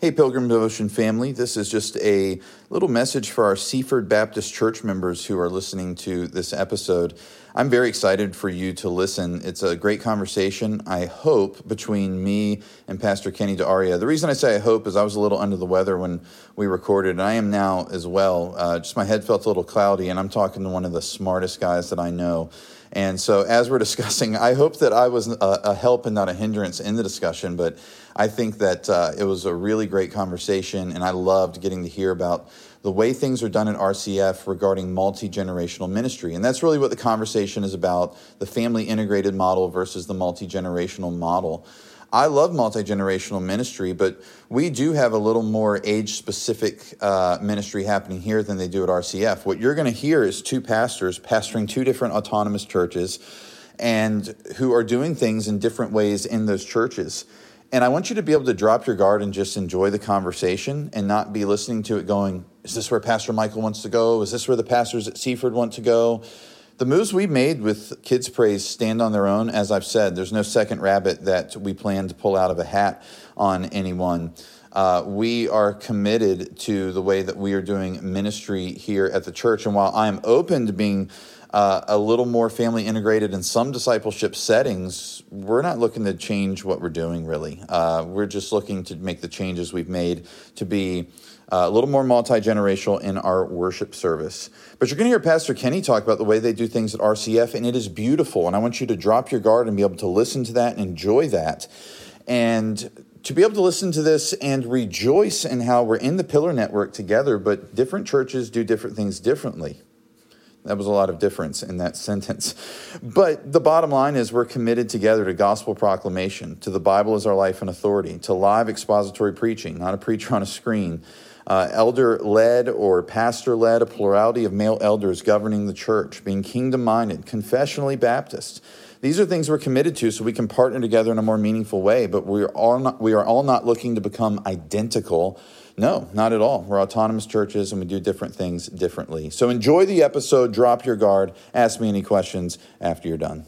Hey, Pilgrim Devotion family. This is just a little message for our Seaford Baptist Church members who are listening to this episode. I'm very excited for you to listen. It's a great conversation, I hope, between me and Pastor Kenny D'Auria. The reason I say I hope is I was a little under the weather when we recorded, and I am now as well. Uh, just my head felt a little cloudy, and I'm talking to one of the smartest guys that I know. And so, as we're discussing, I hope that I was a, a help and not a hindrance in the discussion, but I think that uh, it was a really great conversation, and I loved getting to hear about the way things are done at RCF regarding multi generational ministry. And that's really what the conversation is about the family integrated model versus the multi generational model. I love multi generational ministry, but we do have a little more age specific uh, ministry happening here than they do at RCF. What you're going to hear is two pastors pastoring two different autonomous churches and who are doing things in different ways in those churches. And I want you to be able to drop your guard and just enjoy the conversation and not be listening to it going, is this where Pastor Michael wants to go? Is this where the pastors at Seaford want to go? The moves we made with Kids Praise stand on their own. As I've said, there's no second rabbit that we plan to pull out of a hat on anyone. Uh, we are committed to the way that we are doing ministry here at the church. And while I'm open to being uh, a little more family integrated in some discipleship settings, we're not looking to change what we're doing really. Uh, we're just looking to make the changes we've made to be uh, a little more multi generational in our worship service. But you're going to hear Pastor Kenny talk about the way they do things at RCF, and it is beautiful. And I want you to drop your guard and be able to listen to that and enjoy that. And to be able to listen to this and rejoice in how we're in the Pillar Network together, but different churches do different things differently. That was a lot of difference in that sentence. But the bottom line is we're committed together to gospel proclamation, to the Bible as our life and authority, to live expository preaching, not a preacher on a screen, uh, elder led or pastor led, a plurality of male elders governing the church, being kingdom minded, confessionally Baptist. These are things we're committed to so we can partner together in a more meaningful way, but we are all not, we are all not looking to become identical. No, not at all. We're autonomous churches and we do different things differently. So enjoy the episode, drop your guard, ask me any questions after you're done.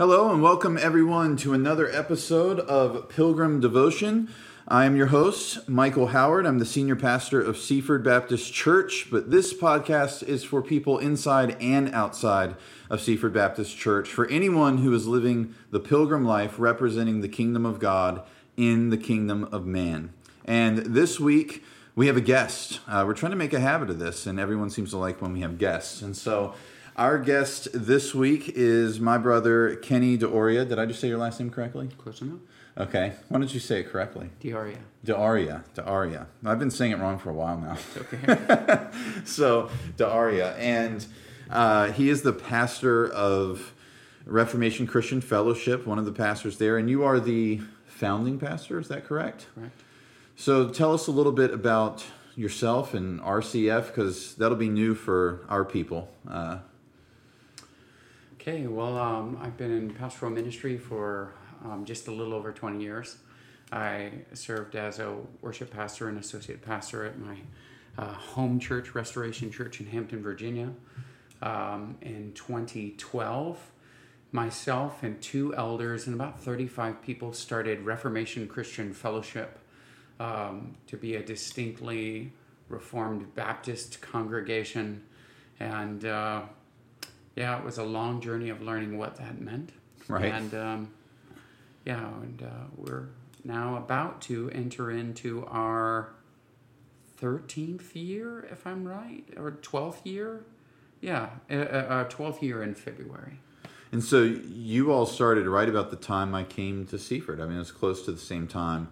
Hello, and welcome everyone to another episode of Pilgrim Devotion. I am your host, Michael Howard. I'm the senior pastor of Seaford Baptist Church, but this podcast is for people inside and outside of Seaford Baptist Church, for anyone who is living the pilgrim life representing the kingdom of God in the kingdom of man. And this week, we have a guest. Uh, we're trying to make a habit of this, and everyone seems to like when we have guests. And so, our guest this week is my brother Kenny Deoria. Did I just say your last name correctly? Close enough. Okay. Why don't you say it correctly? D'Auria. D'Auria. D'Auria. I've been saying it wrong for a while now. okay. so D'Auria, and uh, he is the pastor of Reformation Christian Fellowship, one of the pastors there, and you are the founding pastor. Is that correct? Correct. So tell us a little bit about yourself and RCF, because that'll be new for our people. Uh, Okay, well, um, I've been in pastoral ministry for um, just a little over 20 years. I served as a worship pastor and associate pastor at my uh, home church, Restoration Church in Hampton, Virginia. Um, in 2012, myself and two elders and about 35 people started Reformation Christian Fellowship um, to be a distinctly Reformed Baptist congregation. And uh, yeah, it was a long journey of learning what that meant. Right. And um, yeah, and uh, we're now about to enter into our 13th year, if I'm right, or 12th year. Yeah, our 12th year in February. And so you all started right about the time I came to Seaford. I mean, it was close to the same time.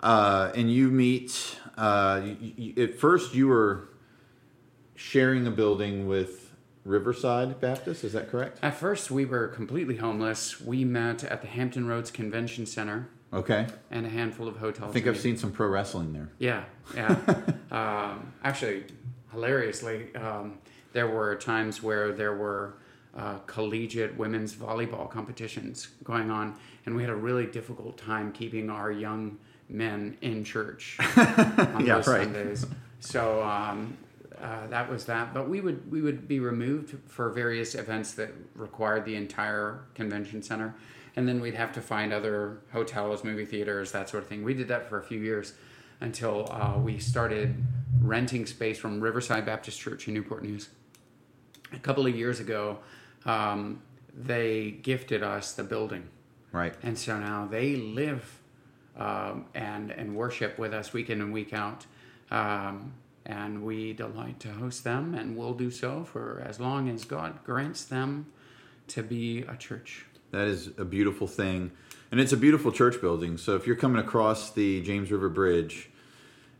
Uh, and you meet, uh, you, you, at first, you were sharing a building with Riverside Baptist, is that correct? At first, we were completely homeless. We met at the Hampton Roads Convention Center Okay. and a handful of hotels. I think I've seen some pro wrestling there. Yeah, yeah. um, actually, hilariously, um, there were times where there were uh, collegiate women's volleyball competitions going on, and we had a really difficult time keeping our young men in church on Yeah, those right. Sundays. So um, uh, that was that. But we would we would be removed for various events that required the entire convention center, and then we'd have to find other hotels, movie theaters, that sort of thing. We did that for a few years until uh, we started renting space from Riverside Baptist Church in Newport News. A couple of years ago, um, they gifted us the building. Right. And so now they live um, and and worship with us week in and week out, um, and we delight to host them, and we'll do so for as long as God grants them to be a church. That is a beautiful thing. And it's a beautiful church building. So if you're coming across the James River Bridge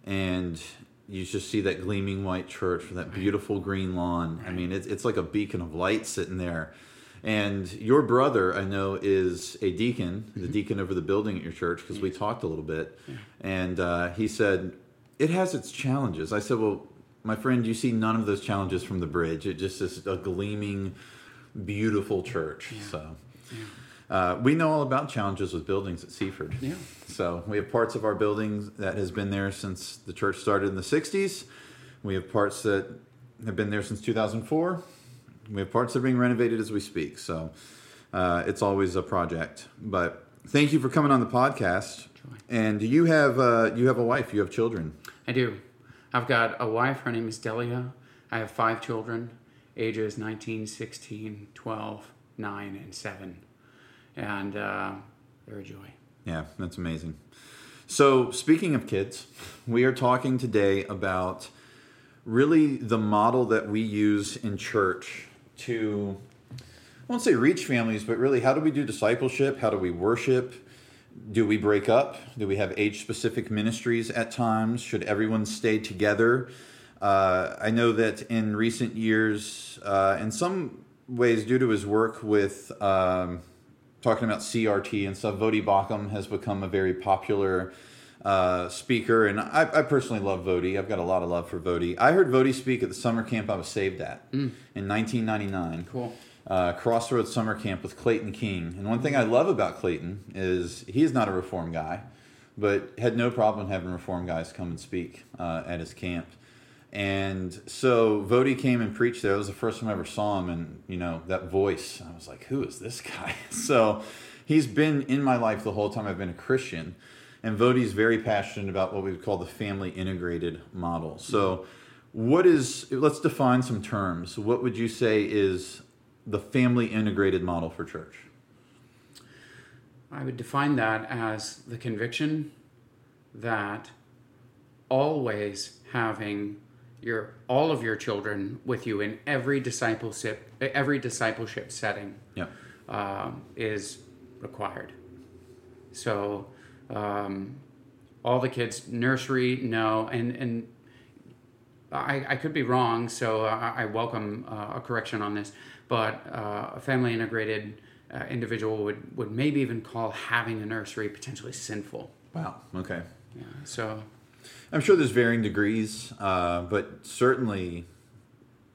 and you just see that gleaming white church with that beautiful green lawn, I mean, it's, it's like a beacon of light sitting there. And your brother, I know, is a deacon, the deacon over the building at your church, because we talked a little bit. And uh, he said, it has its challenges. I said, well, my friend, you see none of those challenges from the bridge. It just is a gleaming, beautiful church. So uh, we know all about challenges with buildings at Seaford. Yeah. So we have parts of our buildings that has been there since the church started in the 60s. We have parts that have been there since 2004. We have parts that are being renovated as we speak. So uh, it's always a project. But thank you for coming on the podcast. And you have uh, you have a wife. You have children. I do. I've got a wife. Her name is Delia. I have five children, ages 19, 16, 12, 9, and 7. And uh, they're a joy. Yeah, that's amazing. So, speaking of kids, we are talking today about really the model that we use in church to, I won't say reach families, but really how do we do discipleship? How do we worship? Do we break up? Do we have age specific ministries at times? Should everyone stay together? Uh, I know that in recent years, uh, in some ways, due to his work with um, talking about CRT and stuff, Voddie Baucham has become a very popular uh, speaker, and I, I personally love Voddie. I've got a lot of love for Voddie. I heard Voddie speak at the summer camp I was saved at in 1999 Cool. Uh, Crossroads Summer Camp with Clayton King. And one thing I love about Clayton is he is not a reform guy, but had no problem having reform guys come and speak uh, at his camp. And so Voddie came and preached there. It was the first time I ever saw him, and you know that voice. I was like, "Who is this guy?" So he's been in my life the whole time I've been a Christian. And Voddie's very passionate about what we would call the family integrated model. So, what is? Let's define some terms. What would you say is the family integrated model for church? I would define that as the conviction that always having your all of your children with you in every discipleship every discipleship setting Yeah. um, is required. So um, all the kids nursery no and and I, I could be wrong, so I, I welcome uh, a correction on this. But uh, a family integrated uh, individual would, would maybe even call having a nursery potentially sinful. Wow. Okay. Yeah. So I'm sure there's varying degrees, uh, but certainly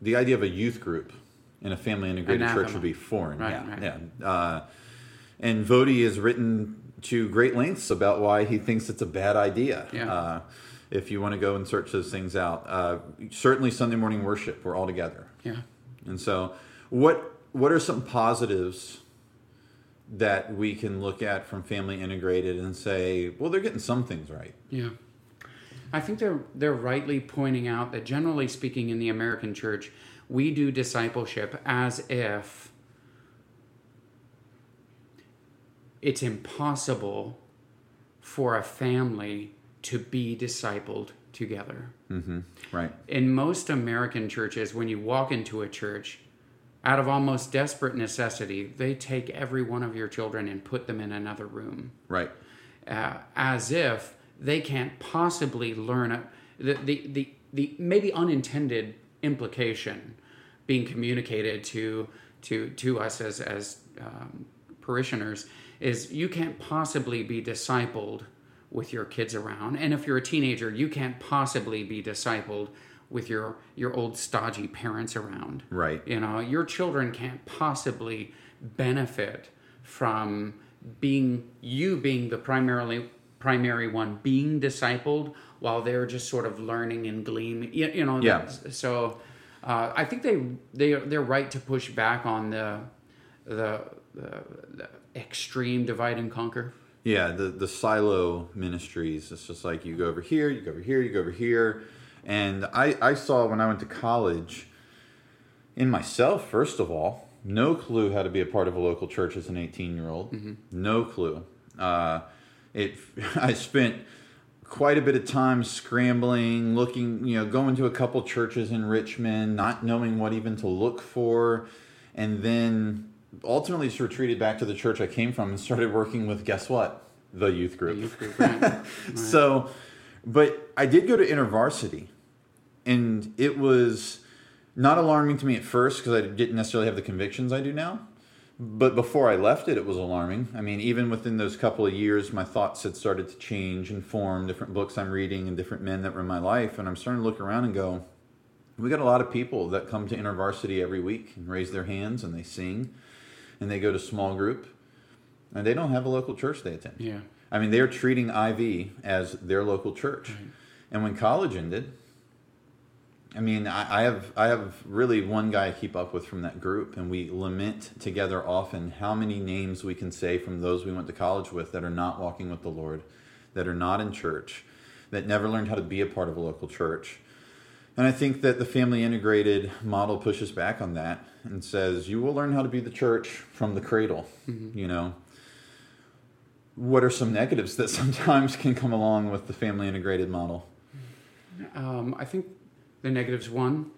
the idea of a youth group in a family integrated church would be foreign. Right, yeah. right. Yeah. Uh, and Voddie has written to great lengths about why he thinks it's a bad idea. Yeah. Uh, if you want to go and search those things out, uh, certainly Sunday morning worship, we're all together. yeah. And so, what what are some positives that we can look at from family integrated and say, well, they're getting some things right? Yeah. I think they're they're rightly pointing out that generally speaking in the American church, we do discipleship as if it's impossible for a family to be discipled together. Mm-hmm. Right. In most American churches, when you walk into a church, out of almost desperate necessity, they take every one of your children and put them in another room Right. uh, as if they can't possibly learn a, the, the, the, the maybe unintended implication being communicated to to to us as as um, parishioners is you can't possibly be discipled with your kids around. And if you're a teenager, you can't possibly be discipled with your your old stodgy parents around. Right. You know, your children can't possibly benefit from being you being the primarily primary one being discipled while they're just sort of learning and gleaming. You, you know, Yeah. so uh, I think they they they're right to push back on the the, the, the extreme divide and conquer. Yeah, the the silo ministries. It's just like you go over here, you go over here, you go over here. And I, I saw when I went to college in myself, first of all, no clue how to be a part of a local church as an 18 year old. No clue. Uh, it I spent quite a bit of time scrambling, looking, you know, going to a couple churches in Richmond, not knowing what even to look for, and then ultimately just retreated back to the church I came from and started working with guess what? The youth group. Youth group, right? So, but I did go to InterVarsity, and it was not alarming to me at first because I didn't necessarily have the convictions I do now. But before I left it, it was alarming. I mean, even within those couple of years, my thoughts had started to change and form. Different books I'm reading and different men that were in my life, and I'm starting to look around and go, we got a lot of people that come to InterVarsity every week and raise their hands and they sing, and they go to small group, and they don't have a local church they attend. yeah. I mean, they're treating IV as their local church. And when college ended, I mean, I, I have I have really one guy I keep up with from that group, and we lament together often how many names we can say from those we went to college with that are not walking with the Lord, that are not in church, that never learned how to be a part of a local church. And I think that the family integrated model pushes back on that and says you will learn how to be the church from the cradle. You know, what are some negatives that sometimes can come along with the family integrated model? Um, I think the negatives one,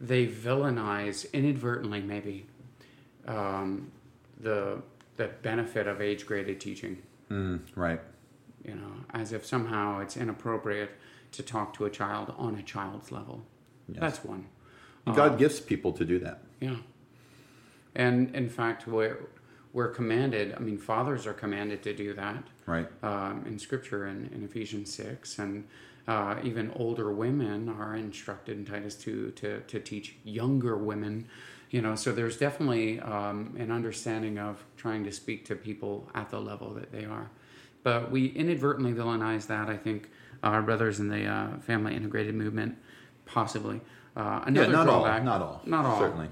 they villainize inadvertently maybe um, the the benefit of age graded teaching. Mm, right. You know, as if somehow it's inappropriate to talk to a child on a child's level. Yes. That's one. God gifts people to do that. Yeah. And in fact, we're, we're commanded, I mean, fathers are commanded to do that Right. um, in Scripture in, in Ephesians 6. And uh, even older women are instructed in Titus 2 to, to teach younger women. You know, so there's definitely um, an understanding of trying to speak to people at the level that they are. But we inadvertently villainize that, I think, our brothers in the uh, family integrated movement, possibly. Uh, another yeah, not drawback, all. Not all. Not all. Certainly.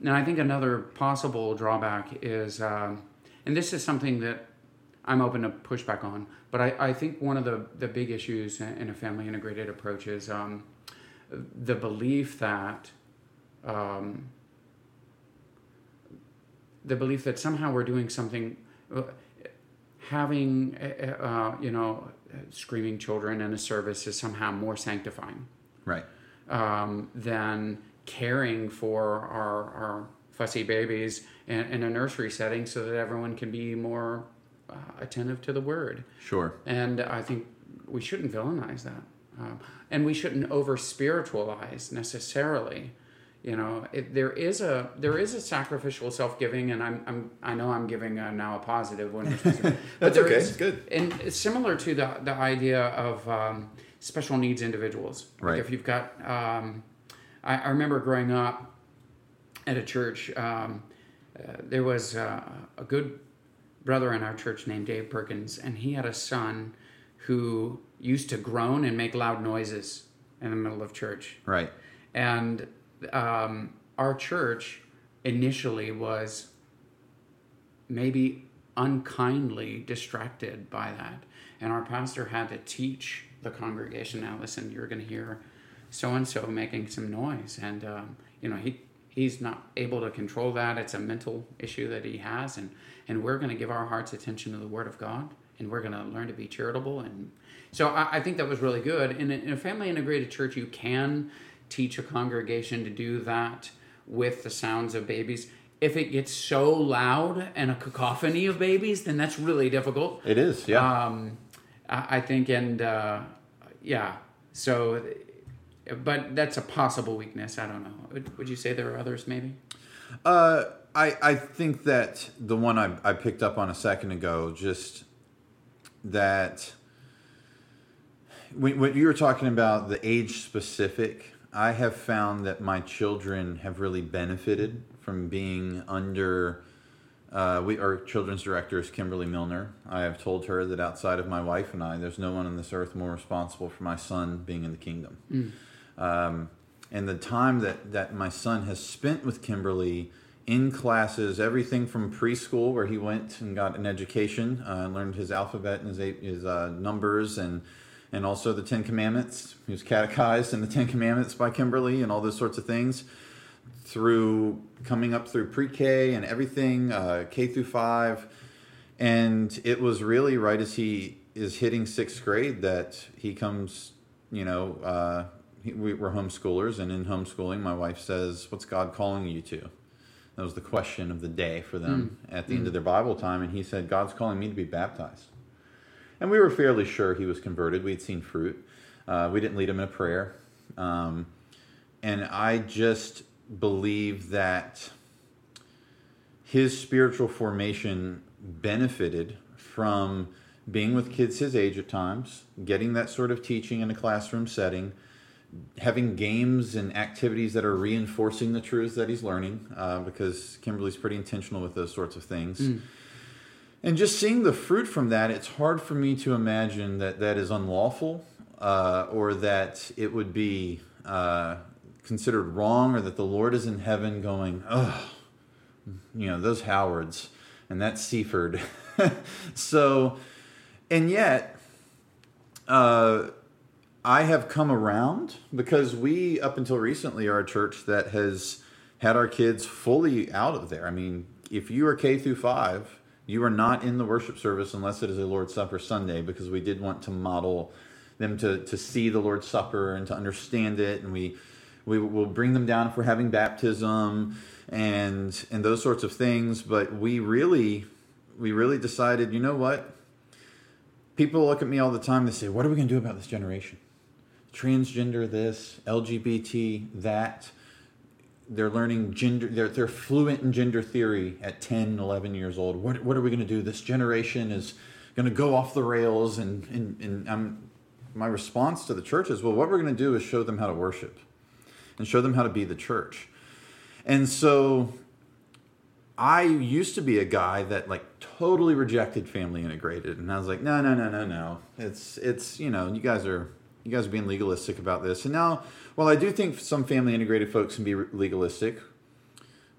Now, I think another possible drawback is, um, and this is something that I'm open to pushback on, but I, I think one of the, the big issues in a family integrated approach is um, the belief that um, the belief that somehow we're doing something, uh, having uh, uh, you know screaming children in a service is somehow more sanctifying Right. um, than caring for our, our fussy babies in, in a nursery setting so that everyone can be more uh, attentive to the word. Sure. And I think we shouldn't villainize that. Um, and we shouldn't over spiritualize necessarily. You know, it, there is a there is a sacrificial self giving, and I'm, I'm I know I'm giving a, now a positive one. but That's there okay. is- It's good. and it's similar to the the idea of um, special needs individuals. Like Right. if you've got, um, I, I remember growing up at a church. Um, uh, there was uh, a good brother in our church named Dave Perkins, and he had a son who used to groan and make loud noises in the middle of church. Right. And um, our church initially was maybe unkindly distracted by that. And our pastor had to teach the congregation now, listen, you're going to hear so and so making some noise. And, um, you know, he, he's not able to control that. It's a mental issue that he has. And, and we're going to give our heart's attention to the Word of God. And we're going to learn to be charitable. And so I, I think that was really good. In a, in a family integrated church, you can teach a congregation to do that with the sounds of babies. If it gets so loud and a cacophony of babies, then that's really difficult. It is. Yeah. Um, I, I think, and uh, yeah, so, but that's a possible weakness. I don't know. Would, would you say there are others maybe? Uh, I, I think that the one I, I picked up on a second ago, just that when, when you were talking about the age specific, I have found that my children have really benefited from being under. Uh, we our children's director is Kimberly Milner. I have told her that outside of my wife and I, there's no one on this earth more responsible for my son being in the kingdom. Mm. Um, and the time that that my son has spent with Kimberly in classes, everything from preschool where he went and got an education, uh, learned his alphabet and his, his uh, numbers and and also the Ten Commandments. He was catechized in the Ten Commandments by Kimberly and all those sorts of things. Through coming up through pre-K and everything, uh, K through five, and it was really right as he is hitting sixth grade that he comes. You know, uh, he, we were homeschoolers, and in homeschooling, my wife says, "What's God calling you to?" That was the question of the day for them mm. at the mm. end of their Bible time, and he said, "God's calling me to be baptized." And we were fairly sure he was converted. We'd seen fruit. Uh, we didn't lead him in a prayer, um, and I just believe that his spiritual formation benefited from being with kids his age at times, getting that sort of teaching in a classroom setting, having games and activities that are reinforcing the truths that he's learning, uh, because Kimberly's pretty intentional with those sorts of things. Mm and just seeing the fruit from that, it's hard for me to imagine that that is unlawful uh, or that it would be uh, considered wrong or that the Lord is in heaven going, oh, you know, those Howards and that Seaford. so, and yet, uh, I have come around because we, up until recently, are a church that has had our kids fully out of there. I mean, if you are K through five, you are not in the worship service unless it is a Lord's Supper Sunday because we did want to model them to, to see the Lord's Supper and to understand it. And we, we will bring them down if we're having baptism and, and those sorts of things. But we really, we really decided, you know what? People look at me all the time. They say, what are we going to do about this generation? Transgender this, LGBT that they're learning gender they're, they're fluent in gender theory at 10 11 years old. What, what are we going to do? This generation is going to go off the rails and, and, and I'm, my response to the church is well what we're going to do is show them how to worship and show them how to be the church. And so i used to be a guy that like totally rejected family integrated. And i was like no no no no no. It's it's you know you guys are you guys are being legalistic about this and now well, I do think some family integrated folks can be legalistic,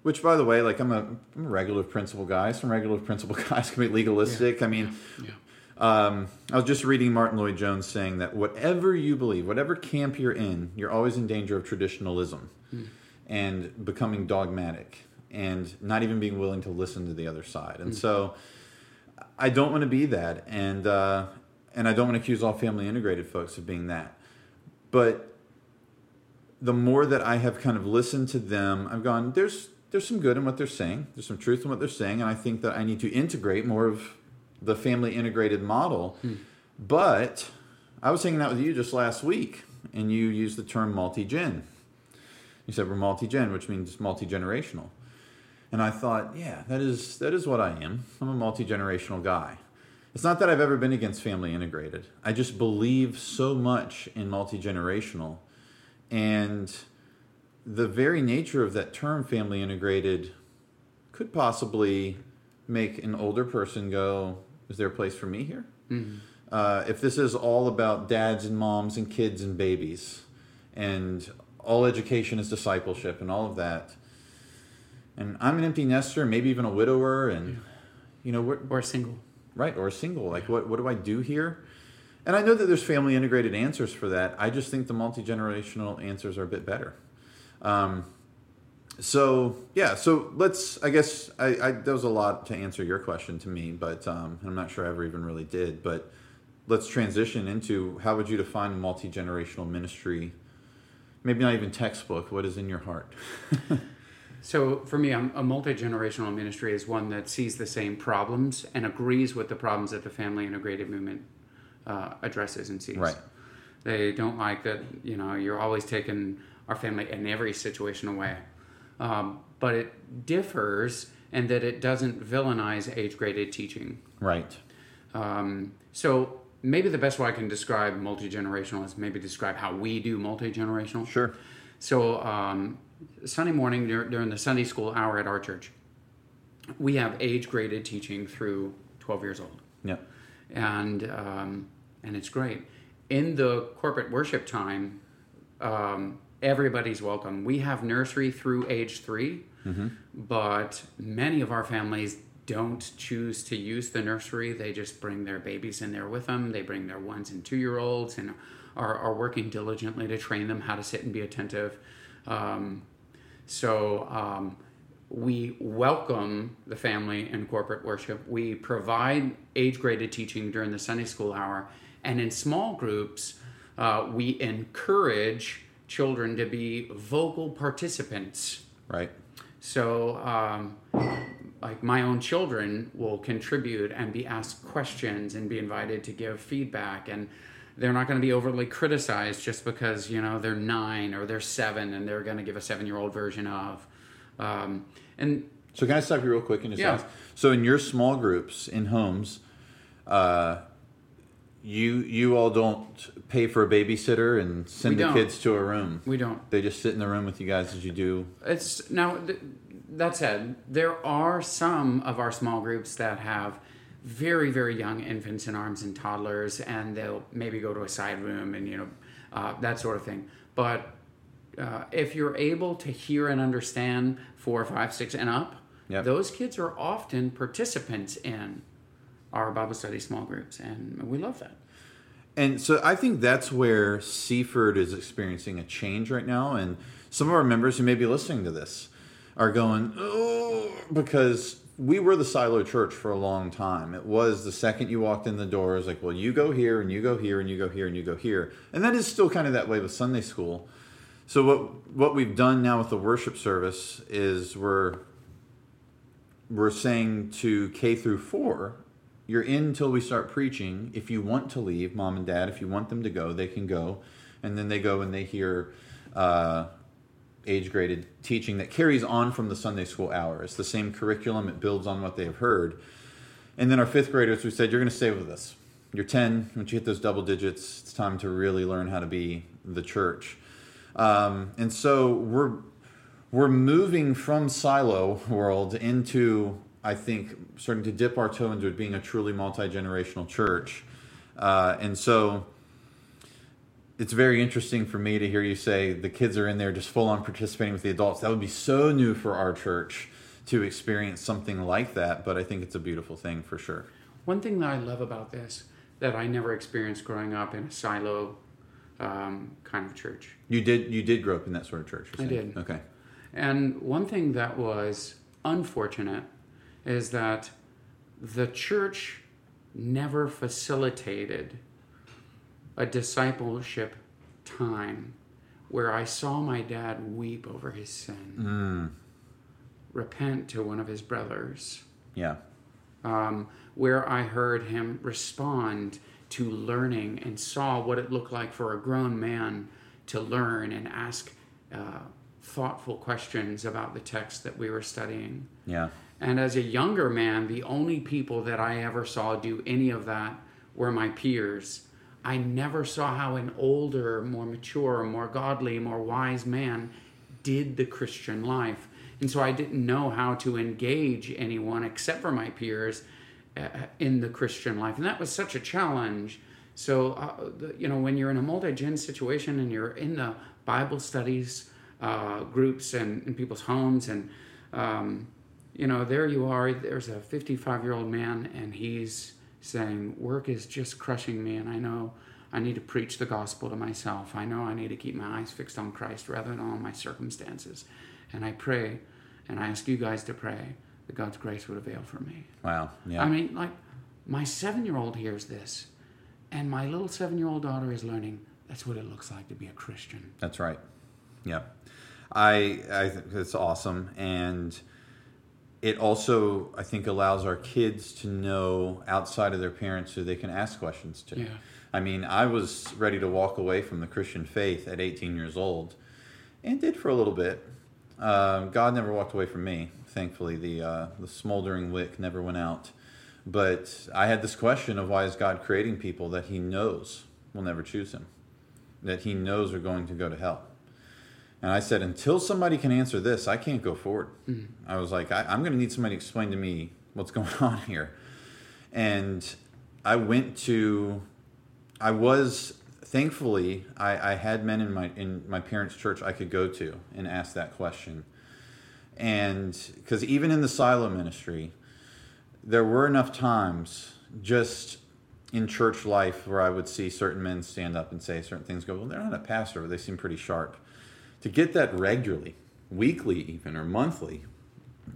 which, by the way, like I'm a, I'm a regular principle guy. Some regular principle guys can be legalistic. Yeah. I mean, yeah. Yeah. Um, I was just reading Martyn Lloyd-Jones saying that whatever you believe, whatever camp you're in, you're always in danger of traditionalism mm. and becoming dogmatic and not even being willing to listen to the other side. And mm. so I don't want to be that. And, uh, and I don't want to accuse all family integrated folks of being that. But the more that I have kind of listened to them, I've gone, there's there's some good in what they're saying. There's some truth in what they're saying, and I think that I need to integrate more of the family integrated model. Hmm. But I was hanging out with you just last week, and you used the term multi-gen. You said we're multi-gen, which means multi-generational. And I thought, yeah, that is that is what I am. I'm a multi-generational guy. It's not that I've ever been against family integrated. I just believe so much in multi-generational and the very nature of that term, family integrated, could possibly make an older person go, Is there a place for me here? Mm-hmm. Uh, if this is all about dads and moms and kids and babies, and all education is discipleship and all of that, and I'm an empty nester, maybe even a widower, and you know, or a single, right? Or a single. Like, what what do I do here? And I know that there's family integrated answers for that. I just think the multi generational answers are a bit better. Um, so yeah, so let's. I guess I, I there was a lot to answer your question to me, but um, I'm not sure I ever even really did. But let's transition into how would you define multi generational ministry? Maybe not even textbook. What is in your heart? So for me, a multi generational ministry is one that sees the same problems and agrees with the problems that the family integrated movement uh, addresses and sees. Right. They don't like that, you know, you're always taking our family in every situation away. um, but it differs in that it doesn't villainize age graded teaching. Right. Um, so maybe the best way I can describe multi generational is maybe describe how we do multi generational. Sure. So um, Sunday morning dur- during the Sunday school hour at our church, we have age graded teaching through 12 years old, Yeah. and um, and it's great. In the corporate worship time, um, everybody's welcome. We have nursery through age 3 but many of our families don't choose to use the nursery. They just bring their babies in there with them. They bring their ones and two year olds and are, are working diligently to train them how to sit and be attentive. Um, so um, we welcome the family in corporate worship. We provide age graded teaching during the Sunday school hour. And in small groups, uh, we encourage children to be vocal participants. Right. So, um, like my own children will contribute and be asked questions and be invited to give feedback, and they're not going to be overly criticized just because you know they're nine or they're seven and they're going to give a seven-year-old version of. Um, and So can I stop you real quick and just Yeah. ask? So in your small groups in homes, uh, you you all don't pay for a babysitter and send the kids to a room. we don't. They just sit in the room with you guys as you do. It's now th- that said, there are some of our small groups that have very very young infants in arms and toddlers, and they'll maybe go to a side room and you know uh, that sort of thing. But uh, if you're able to hear and understand four, five, six, and up, Yep. those kids are often participants in our Bible study small groups, and we love that. And so I think that's where Seaford is experiencing a change right now. And some of our members who may be listening to this are going, oh, because we were the silo church for a long time. It was the second you walked in the door, it was like, well, you go here and you go here and you go here and you go here. And that is still kind of that way with Sunday school. So what what we've done now with the worship service is we're we're saying to K through four, you're in until we start preaching. If you want to leave, mom and dad, if you want them to go, they can go, and then they go and they hear uh, age graded teaching that carries on from the Sunday school hour. It's the same curriculum; it builds on what they have heard. And then our fifth graders, we said, you're going to stay with us. You're 10. Once you hit those double digits, it's time to really learn how to be the church. Um, and so we're we're moving from silo world into I think starting to dip our toe into being a truly multi generational church, uh, and so it's very interesting for me to hear you say the kids are in there just full on participating with the adults. That would be so new for our church to experience something like that, but I think it's a beautiful thing for sure. One thing that I love about this that I never experienced growing up in a silo um, kind of church. You did you did grow up in that sort of church? I did. Okay. And one thing that was unfortunate is that the church never facilitated a discipleship time where I saw my dad weep over his sin, repent to one of his brothers, Yeah. um, where I heard him respond to learning and saw what it looked like for a grown man to learn and ask uh, thoughtful questions about the text that we were studying. Yeah. And as a younger man, the only people that I ever saw do any of that were my peers. I never saw how an older, more mature, more godly, more wise man did the Christian life. And so I didn't know how to engage anyone except for my peers uh, in the Christian life. And that was such a challenge. So, uh, the- you know, when you're in a multi gen situation and you're in the Bible studies uh, groups and in people's homes, and, um, you know, there you are, there's a 55 year old man, and he's saying, Work is just crushing me, and I know I need to preach the gospel to myself. I know I need to keep my eyes fixed on Christ rather than on my circumstances. And I pray, and I ask you guys to pray that God's grace would avail for me. Wow. Yeah. I mean, like, my seven year old hears this, and my little seven year old daughter is learning that's what it looks like to be a Christian. That's right. Yeah, I I think it's awesome, and it also I think allows our kids to know outside of their parents who they can ask questions to. Yeah. I mean, I was ready to walk away from the Christian faith at 18 years old, and did for a little bit. Uh, God never walked away from me. Thankfully, the uh, the smoldering wick never went out. But I had this question of why is God creating people that He knows will never choose Him, that He knows are going to go to hell. And I said, until somebody can answer this, I can't go forward. Mm-hmm. I was like, I, am going to need somebody to explain to me what's going on here. And I went to, I was thankfully I, I had men in my in my parents' church I could go to and ask that question. And because even in the silo ministry, there were enough times just in church life where I would see certain men stand up and say certain things. Go, well, they're not a pastor, but they seem pretty sharp. To get that regularly, weekly even or monthly,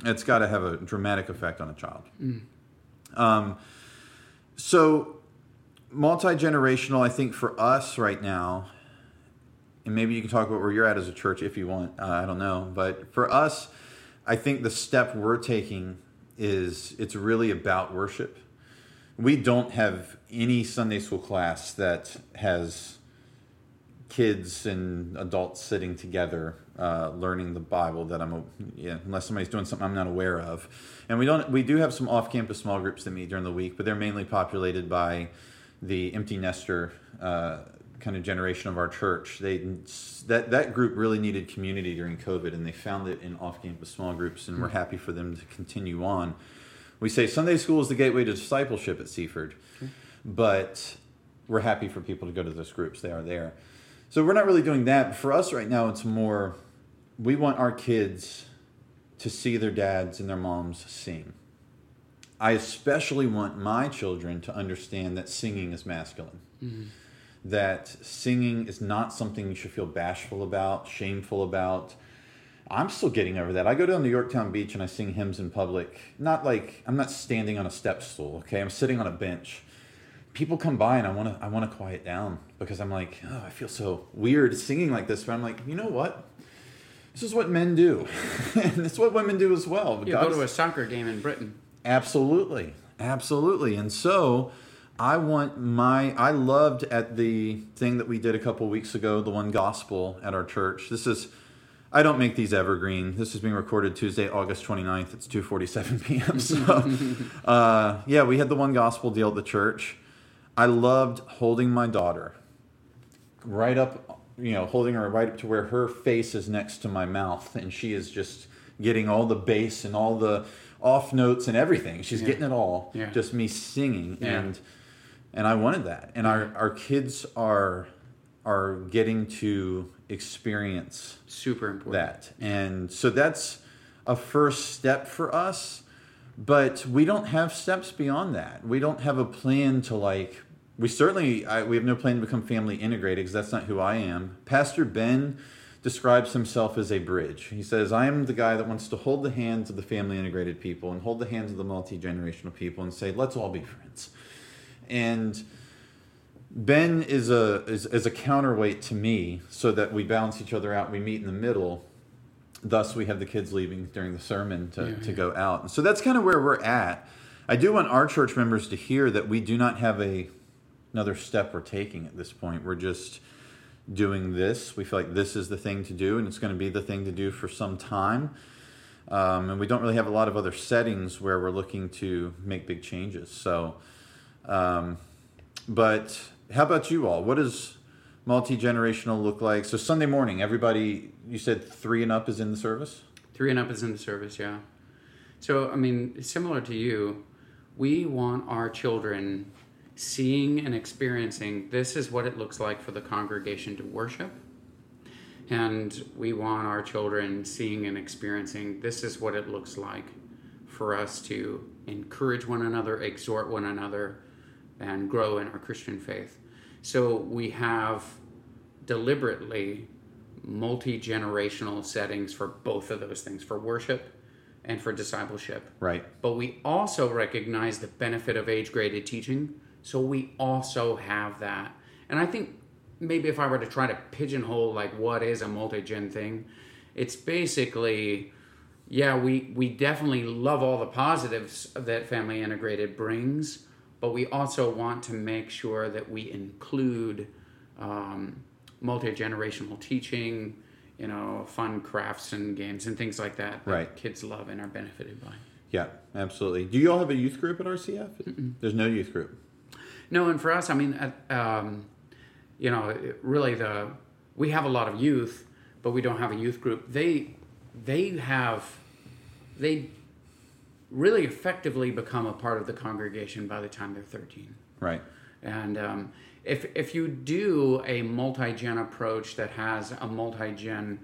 it's got to have a dramatic effect on a child. Mm. Um, so multi generational, I think for us right now, and maybe you can talk about where you're at as a church if you want. Uh, I don't know, but for us, I think the step we're taking is it's really about worship. We don't have any Sunday school class that has kids and adults sitting together uh, learning the Bible that I'm yeah, unless somebody's doing something I'm not aware of. And we don't we do have some off-campus small groups that meet during the week, but they're mainly populated by the empty nester uh, kind of generation of our church. They that that group really needed community during COVID, and they found it in off-campus small groups, and we're hmm. happy for them to continue on. We say Sunday school is the gateway to discipleship at Seaford, okay. but we're happy for people to go to those groups. They are there. So we're not really doing that. For us right now, it's more we want our kids to see their dads and their moms sing. I especially want my children to understand that singing is masculine. Mm-hmm. That singing is not something you should feel bashful about, shameful about. I'm still getting over that. I go down to Yorktown Beach and I sing hymns in public. Not like I'm not standing on a step stool, okay? I'm sitting on a bench. People come by and I want to I want to quiet down because I'm like, oh, I feel so weird singing like this, but I'm like, you know what? This is what men do. and it's what women do as well. You go to a soccer game in Britain Absolutely. Absolutely. And so I want my I loved at the thing that we did a couple weeks ago, the one gospel at our church. This is I don't make these evergreen. This is being recorded Tuesday, August 29th. It's 2:47 p.m. So uh, yeah, we had the one gospel deal at the church. I loved holding my daughter right up, you know, holding her right up to where her face is next to my mouth and she is just getting all the bass and all the off notes and everything. She's yeah. getting it all. Yeah. Just me singing yeah. and and I wanted that. And our our kids are are getting to experience super important that. And so that's a first step for us, but we don't have steps beyond that. We don't have a plan to like we certainly I, we have no plan to become family integrated because that's not who I am. Pastor Ben describes himself as a bridge. He says, I am the guy that wants to hold the hands of the family integrated people and hold the hands of the multi generational people and say, let's all be friends. And Ben is a is, is a counterweight to me so that we balance each other out. We meet in the middle. Thus, we have the kids leaving during the sermon to, yeah, to yeah. go out. And so that's kind of where we're at. I do want our church members to hear that we do not have a another step we're taking at this point. We're just doing this. We feel like this is the thing to do, and it's going to be the thing to do for some time. Um, and we don't really have a lot of other settings where we're looking to make big changes. So, um, but how about you all? What does multi generational look like? So Sunday morning, everybody, you said three and up is in the service. Three and up is in the service, yeah. So I mean, similar to you, we want our children seeing and experiencing this is what it looks like for the congregation to worship. And we want our children seeing and experiencing this is what it looks like for us to encourage one another, exhort one another, and grow in our Christian faith. So we have deliberately multi generational settings for both of those things for worship and for discipleship. Right. But we also recognize the benefit of age graded teaching so we also have that. And I think maybe if I were to try to pigeonhole like what is a multi-gen thing, it's basically yeah, we we definitely love all the positives that family integrated brings, but we also want to make sure that we include um, multi generational teaching you know, fun crafts and games and things like that that Right. kids love and are benefited by. Yeah, absolutely. Do you all have a youth group at RCF? There's no youth group. No, and for us, I mean, uh, um, you know, really the we have a lot of youth, but we don't have a youth group. They they have they really effectively become a part of the congregation by the time they're thirteen. Right. And um, if if you do a multi-gen approach that has a multi-gen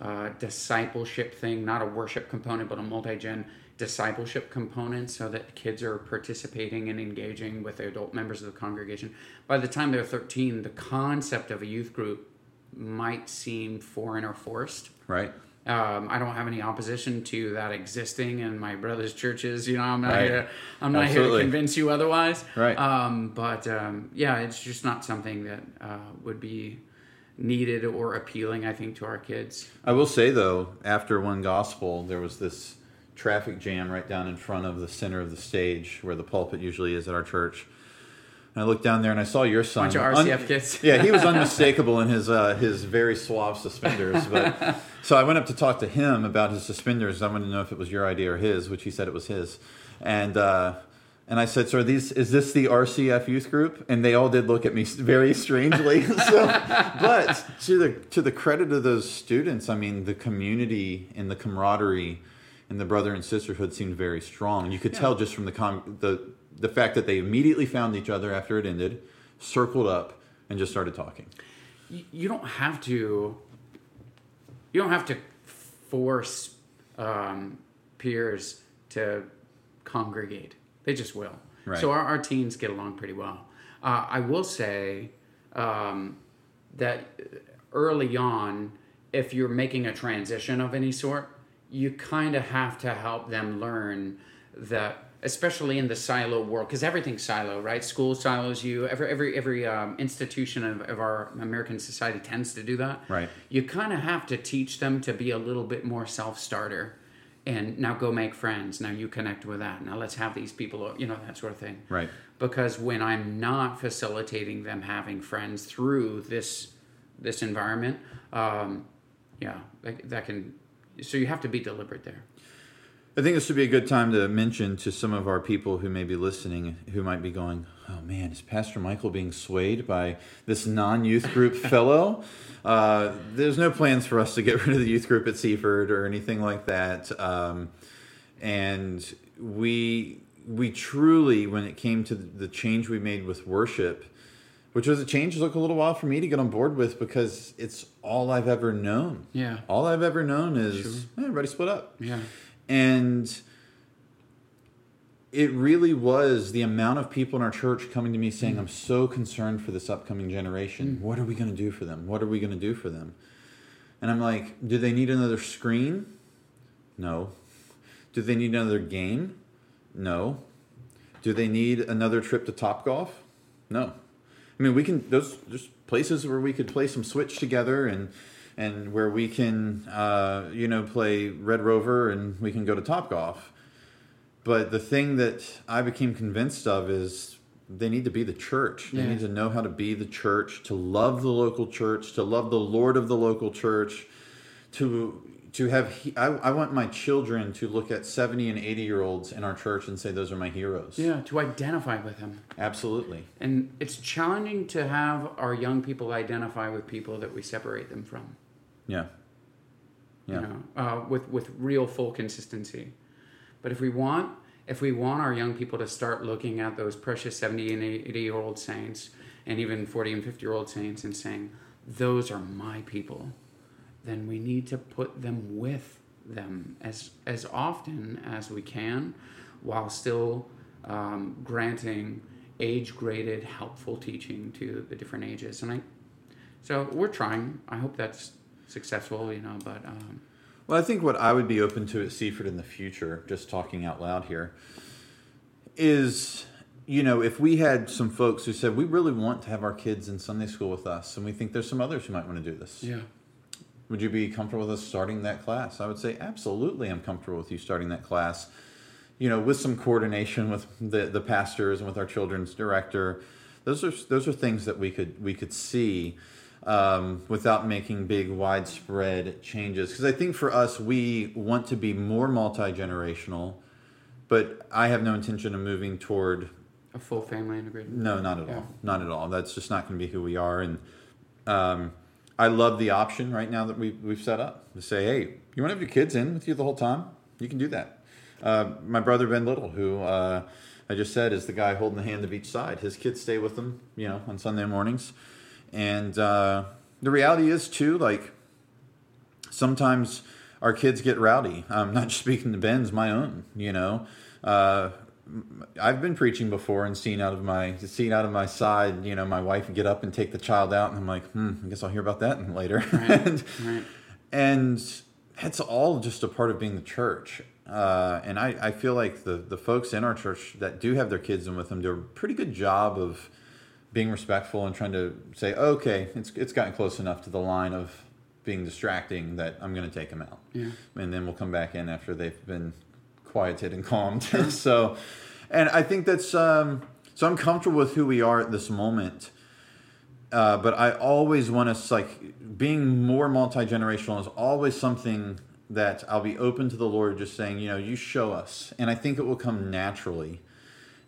uh, discipleship thing, not a worship component, but a multi-gen discipleship component, so that kids are participating and engaging with the adult members of the congregation. By the time they're 13, the concept of a youth group might seem foreign or forced. Right. Um, I don't have any opposition to that existing in my brother's churches. You know, I'm not Right. here. I'm not here to convince you otherwise. Right. Um, but um, yeah, it's just not something that uh, would be needed or appealing. I think to our kids. I will say though, after one gospel, there was this traffic jam right down in front of the center of the stage where the pulpit usually is at our church. And I looked down there and I saw your son. Bunch of RCF kids. yeah, he was unmistakable in his uh, his very suave suspenders. But so I went up to talk to him about his suspenders. I wanted to know if it was your idea or his, which he said it was his. And uh, and I said, "So are these is this the RCF youth group?" And they all did look at me very strangely. so, but to the to the credit of those students, I mean, the community and the camaraderie and the brother and sisterhood seemed very strong. You could tell just from the con- the the fact that they immediately found each other after it ended, circled up, and just started talking. you, you don't have to you don't have to force um, peers to congregate they just will Right. so our, our teens get along pretty well uh, i will say um, that early on if you're making a transition of any sort you kind of have to help them learn that especially in the silo world because everything's silo right? School silos you every every every um, institution of, of our american society tends to do that. Right. you kind of have to teach them to be a little bit more self-starter and now go make friends. Now you connect with that. Now let's have these people you know that sort of thing. Right. because when i'm not facilitating them having friends through this this environment um, yeah that, that can so you have to be deliberate there I think this would be a good time to mention to some of our people who may be listening, who might be going, "Oh man, is Pastor Michael being swayed by this non-youth group fellow?" Uh, there's no plans for us to get rid of the youth group at Seaford or anything like that, um, and we we truly, when it came to the change we made with worship, which was a change took a little while for me to get on board with because it's all I've ever known. Yeah. all I've ever known is "Eh, everybody split up. Yeah. And it really was the amount of people in our church coming to me saying i'm so concerned for this upcoming generation. What are we going to do for them? What are we going to do for them? And i'm like do they need another screen? No. Do they need another game? No. Do they need another trip to Topgolf no i mean we can those there's places where we could play some switch together and and where we can uh, you know play red rover and we can go to Topgolf but the thing that i became convinced of is they need to be the church they Yeah. need to know how to be the church to love the local church to love the lord of the local church to to have he- I, I want my children to look at 70 and 80 year olds in our church and say those are my heroes. Yeah to identify with them absolutely. And it's challenging to have our young people identify with people that we separate them from. Yeah. Yeah. you know, uh, with with real full consistency. But if we want if we want our young people to start looking at those precious 70 and 80 year old saints and even 40 and 50 year old saints and saying those are my people then we need to put them with them as as often as we can while still um, granting age graded helpful teaching to the different ages. And i so we're trying. I hope that's successful you know but um, Well, I think what I would be open to at Seaford in the future, just talking out loud here, is you know, if we had some folks who said we really want to have our kids in Sunday school with us, and we think there's some others who might want to do this, yeah would you be comfortable with us starting that class? I would say absolutely. I'm comfortable with you starting that class. You know, with some coordination with the the pastors and with our children's director. Those are those are things that we could we could see. um, without making big widespread changes. Because I think for us, we want to be more multi generational, but I have no intention of moving toward A full family integrated. no, not at Yeah. all. Not at all. That's just not going to be who we are. And um, I love the option right now that we've, we've set up to say, hey, you want to have your kids in with you the whole time? You can do that. Uh, my brother Ben Little, who uh, I just said is the guy holding the hand of each side. His kids stay with him, you know, on Sunday mornings. And uh, the reality is too, like sometimes our kids get rowdy. I'm not just speaking to Ben's, my own. You know, uh, I've been preaching before and seen out of my seen out of my side. You know, my wife get up and take the child out, and I'm like, hmm, I guess I'll hear about that later. Right. and, Right. and it's all just a part of being the church. Uh, and I, I feel like the, the folks in our church that do have their kids in with them do a pretty good job of being respectful and trying to say, okay, it's, it's gotten close enough to the line of being distracting that I'm going to take them out. Yeah. And then we'll come back in after they've been quieted and calmed. so, and I think that's, um, so I'm comfortable with who we are at this moment. Uh, but I always want us like being more multi generational is always something that I'll be open to the Lord just saying, you know, you show us. And I think it will come naturally.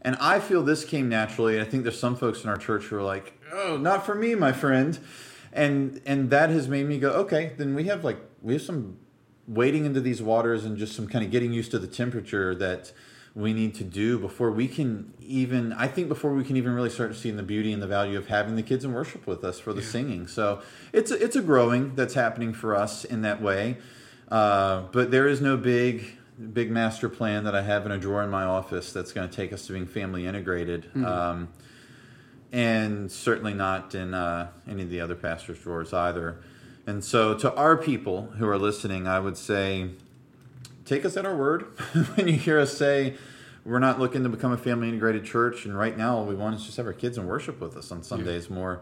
And I feel this came naturally. I think there's some folks in our church who are like, oh, not for me, my friend. And and that has made me go, okay, then we have like we have some wading into these waters and just some kind of getting used to the temperature that we need to do before we can even I think before we can even really start seeing the beauty and the value of having the kids in worship with us for the singing. So it's a, it's a growing that's happening for us in that way. Uh, but there is no big big master plan that I have in a drawer in my office that's going to take us to being family integrated. Um, and certainly not in uh, any of the other pastors' drawers either. And so, to our people who are listening, I would say, take us at our word when you hear us say we're not looking to become a family integrated church, and right now all we want is just have our kids and worship with us on Sundays more.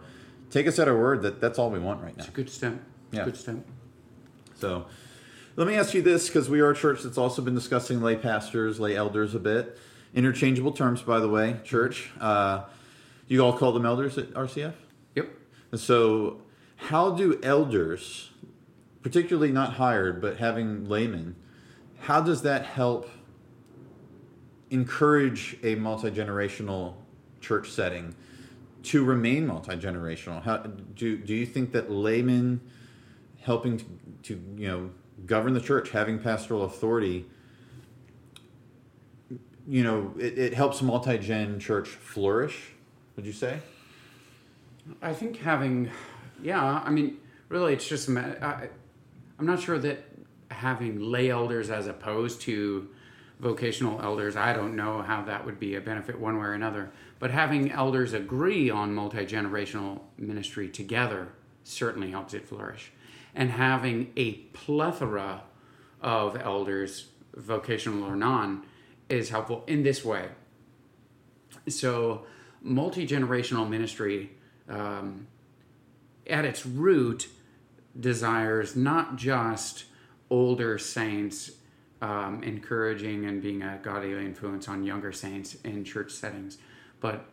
Take us at our word that that's all we want right now. It's a good step. Yeah. good step. So let me ask you this because we are a church that's also been discussing lay pastors, lay elders a bit. Interchangeable terms, by the way, church. Uh, you all call them elders at RCF? Yep. So, how do elders, particularly not hired, but having laymen, how does that help encourage a multi generational church setting to remain multi generational? Do do you think that laymen helping to, to you know govern the church, having pastoral authority, you know, it, it helps multi gen church flourish? Would you say? I think having, yeah, I mean, really, it's just, I, I'm not sure that having lay elders as opposed to vocational elders, I don't know how that would be a benefit one way or another. But having elders agree on multi generational ministry together certainly helps it flourish. And having a plethora of elders, vocational or non, is helpful in this way. So, multi generational ministry, um, at its root, desires not just older saints um, encouraging and being a godly influence on younger saints in church settings, but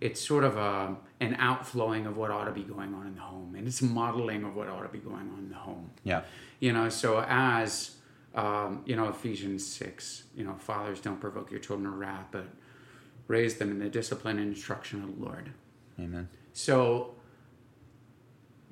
it's sort of a, an outflowing of what ought to be going on in the home, and it's modeling of what ought to be going on in the home Yeah. you know so as um, you know ephesians 6 you know fathers don't provoke your children to wrath but raise them in the discipline and instruction of the lord Amen. so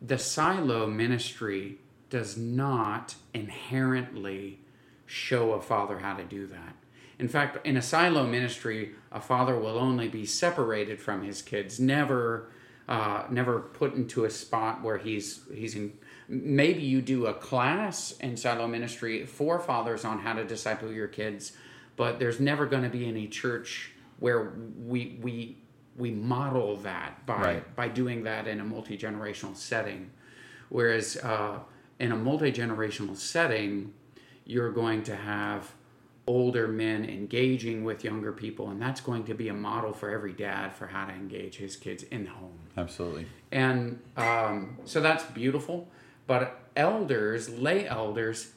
the silo ministry does not inherently show a father how to do that. In fact, in a silo ministry, a father will only be separated from his kids, never, uh, never put into a spot where he's he's in. Maybe you do a class in silo ministry for fathers on how to disciple your kids, but there's never going to be any church where we we we model that by Right. by doing that in a multi generational setting. Whereas uh, in a multi generational setting, you're going to have older men engaging with younger people, and that's going to be a model for every dad for how to engage his kids in the home. Absolutely. And um, so that's beautiful. But elders, lay elders,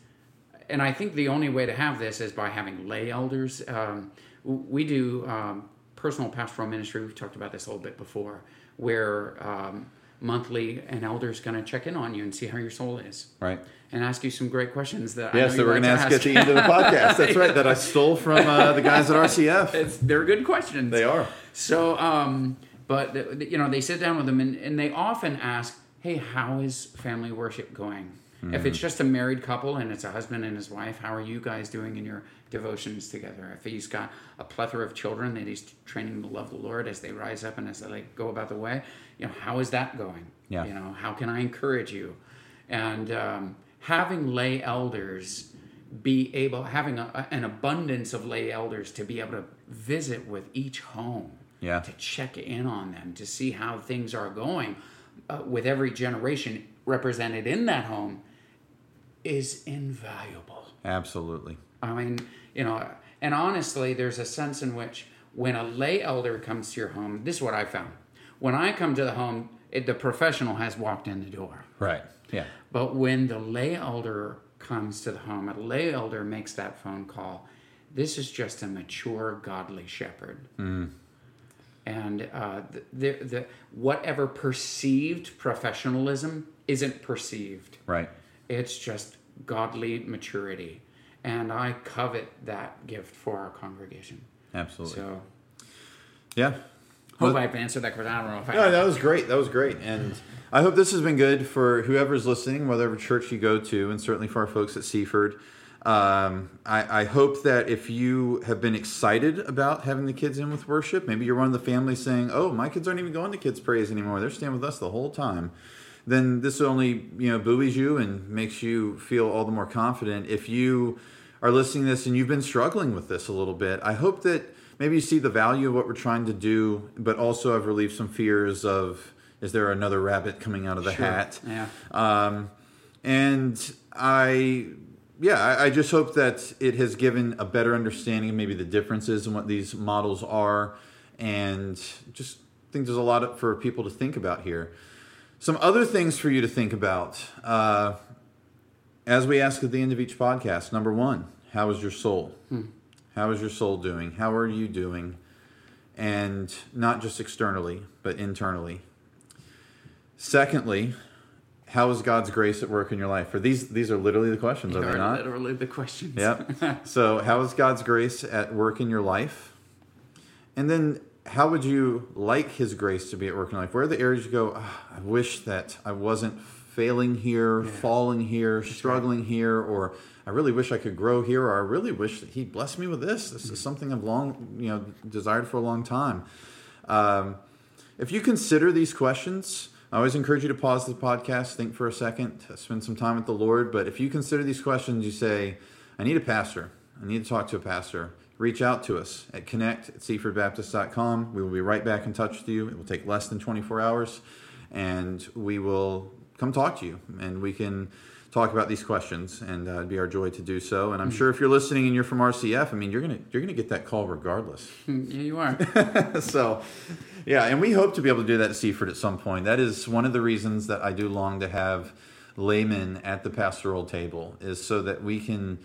and I think the only way to have this is by having lay elders. Um, we do um, personal pastoral ministry. We've talked about this a little bit before, where um, monthly, an elder is going to check in on you and see how your soul is, Right. and ask you some great questions that I Yes, know that we're going to ask at the end of the podcast. That's right. That I stole from uh, the guys at RCF. It's, they're good questions. They are. So, um, but you know, they sit down with them and, and they often ask, "Hey, how is family worship going?" If it's just a married couple and it's a husband and his wife, how are you guys doing in your devotions together? If he's got a plethora of children that he's training to love the Lord as they rise up and as they like, go about the way, you know, how is that going? Yeah. You know, how can I encourage you? And um, having lay elders be able, having a, an abundance of lay elders to be able to visit with each home, Yeah. to check in on them, to see how things are going uh, with every generation represented in that home is invaluable. Absolutely. I mean, you know, and honestly, there's a sense in which when a lay elder comes to your home, this is what I found. When I come to the home, it, the professional has walked in the door. Right. Yeah. But when the lay elder comes to the home, a lay elder makes that phone call. This is just a mature, godly shepherd. And uh, the, the, the, whatever perceived professionalism isn't perceived. Right. It's just godly maturity. And I covet that gift for our congregation. Absolutely. So, Yeah. hope Well- I've answered that question. I don't know if I No, that was great. That was great. And I hope this has been good for whoever's listening, whatever church you go to, and certainly for our folks at Seaford. Um, I, I hope that if you have been excited about having the kids in with worship, maybe you're one of the families saying, "Oh, my kids aren't even going to kids praise anymore; they're staying with us the whole time." Then this only you know buoys you and makes you feel all the more confident. If you are listening to this and you've been struggling with this a little bit, I hope that maybe you see the value of what we're trying to do, but also have relieved some fears of is there another rabbit coming out of the Sure. hat? Yeah. Um, and I, yeah, I, I just hope that it has given a better understanding of maybe the differences in what these models are, and just think there's a lot for people to think about here. Some other things for you to think about uh, as we ask at the end of each podcast. Number one, how is your soul? How is your soul doing? How are you doing? And not just externally, but internally. Secondly, how is God's grace at work in your life? For these, these are literally the questions, are they Are not? literally the questions. Yep. so, how is God's grace at work in your life? And then, how would you like His grace to be at work in your life? Where are the areas you go, "Ah, I wish that I wasn't failing here, falling here, struggling here, or I really wish I could grow here, or I really wish that He blessed me with this. This is something I've long, you know, desired for a long time. Um, if you consider these questions, I always encourage you to pause the podcast, think for a second, spend some time with the Lord. But if you consider these questions, you say, I need a pastor. I need to talk to a pastor. Reach out to us at connect at seafordbaptist.com. We will be right back in touch with you. It will take less than 24 hours, and we will come talk to you, and we can talk about these questions, and uh, it'd be our joy to do so. And I'm sure if you're listening and you're from RCF, I mean, you're gonna you're gonna get that call regardless. Yeah, you are. so, yeah, and we hope to be able to do that at Seaford at some point. That is one of the reasons that I do long to have laymen at the pastoral table, is so that we can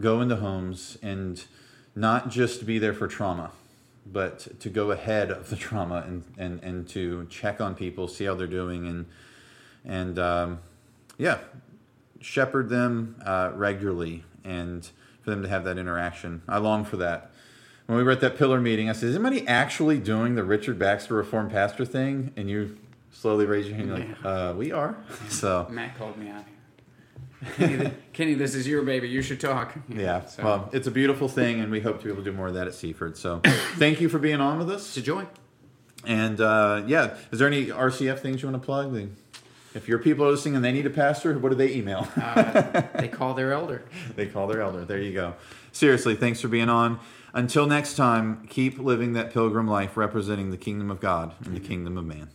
go into homes and not just be there for trauma, but to go ahead of the trauma and, and, and to check on people, see how they're doing, and and um, yeah, shepherd them uh, regularly and for them to have that interaction. I long for that. When we were at that pillar meeting, I said, Is anybody actually doing the Richard Baxter Reformed Pastor thing? And you slowly raise your hand, you're like, uh, We are. So, Matt called me out. Kenny, Kenny, this is your baby. You should talk. yeah. So, Well, it's a beautiful thing, and we hope to be able to do more of that at Seaford. So, thank you for being on with us. it's a joy. And uh, yeah, is there any RCF things you want to plug? If your people are listening and they need a pastor, what do they email? Uh, they call their elder. they call their elder. There you go. Seriously, thanks for being on. Until next time, keep living that pilgrim life representing the kingdom of God and the kingdom of man.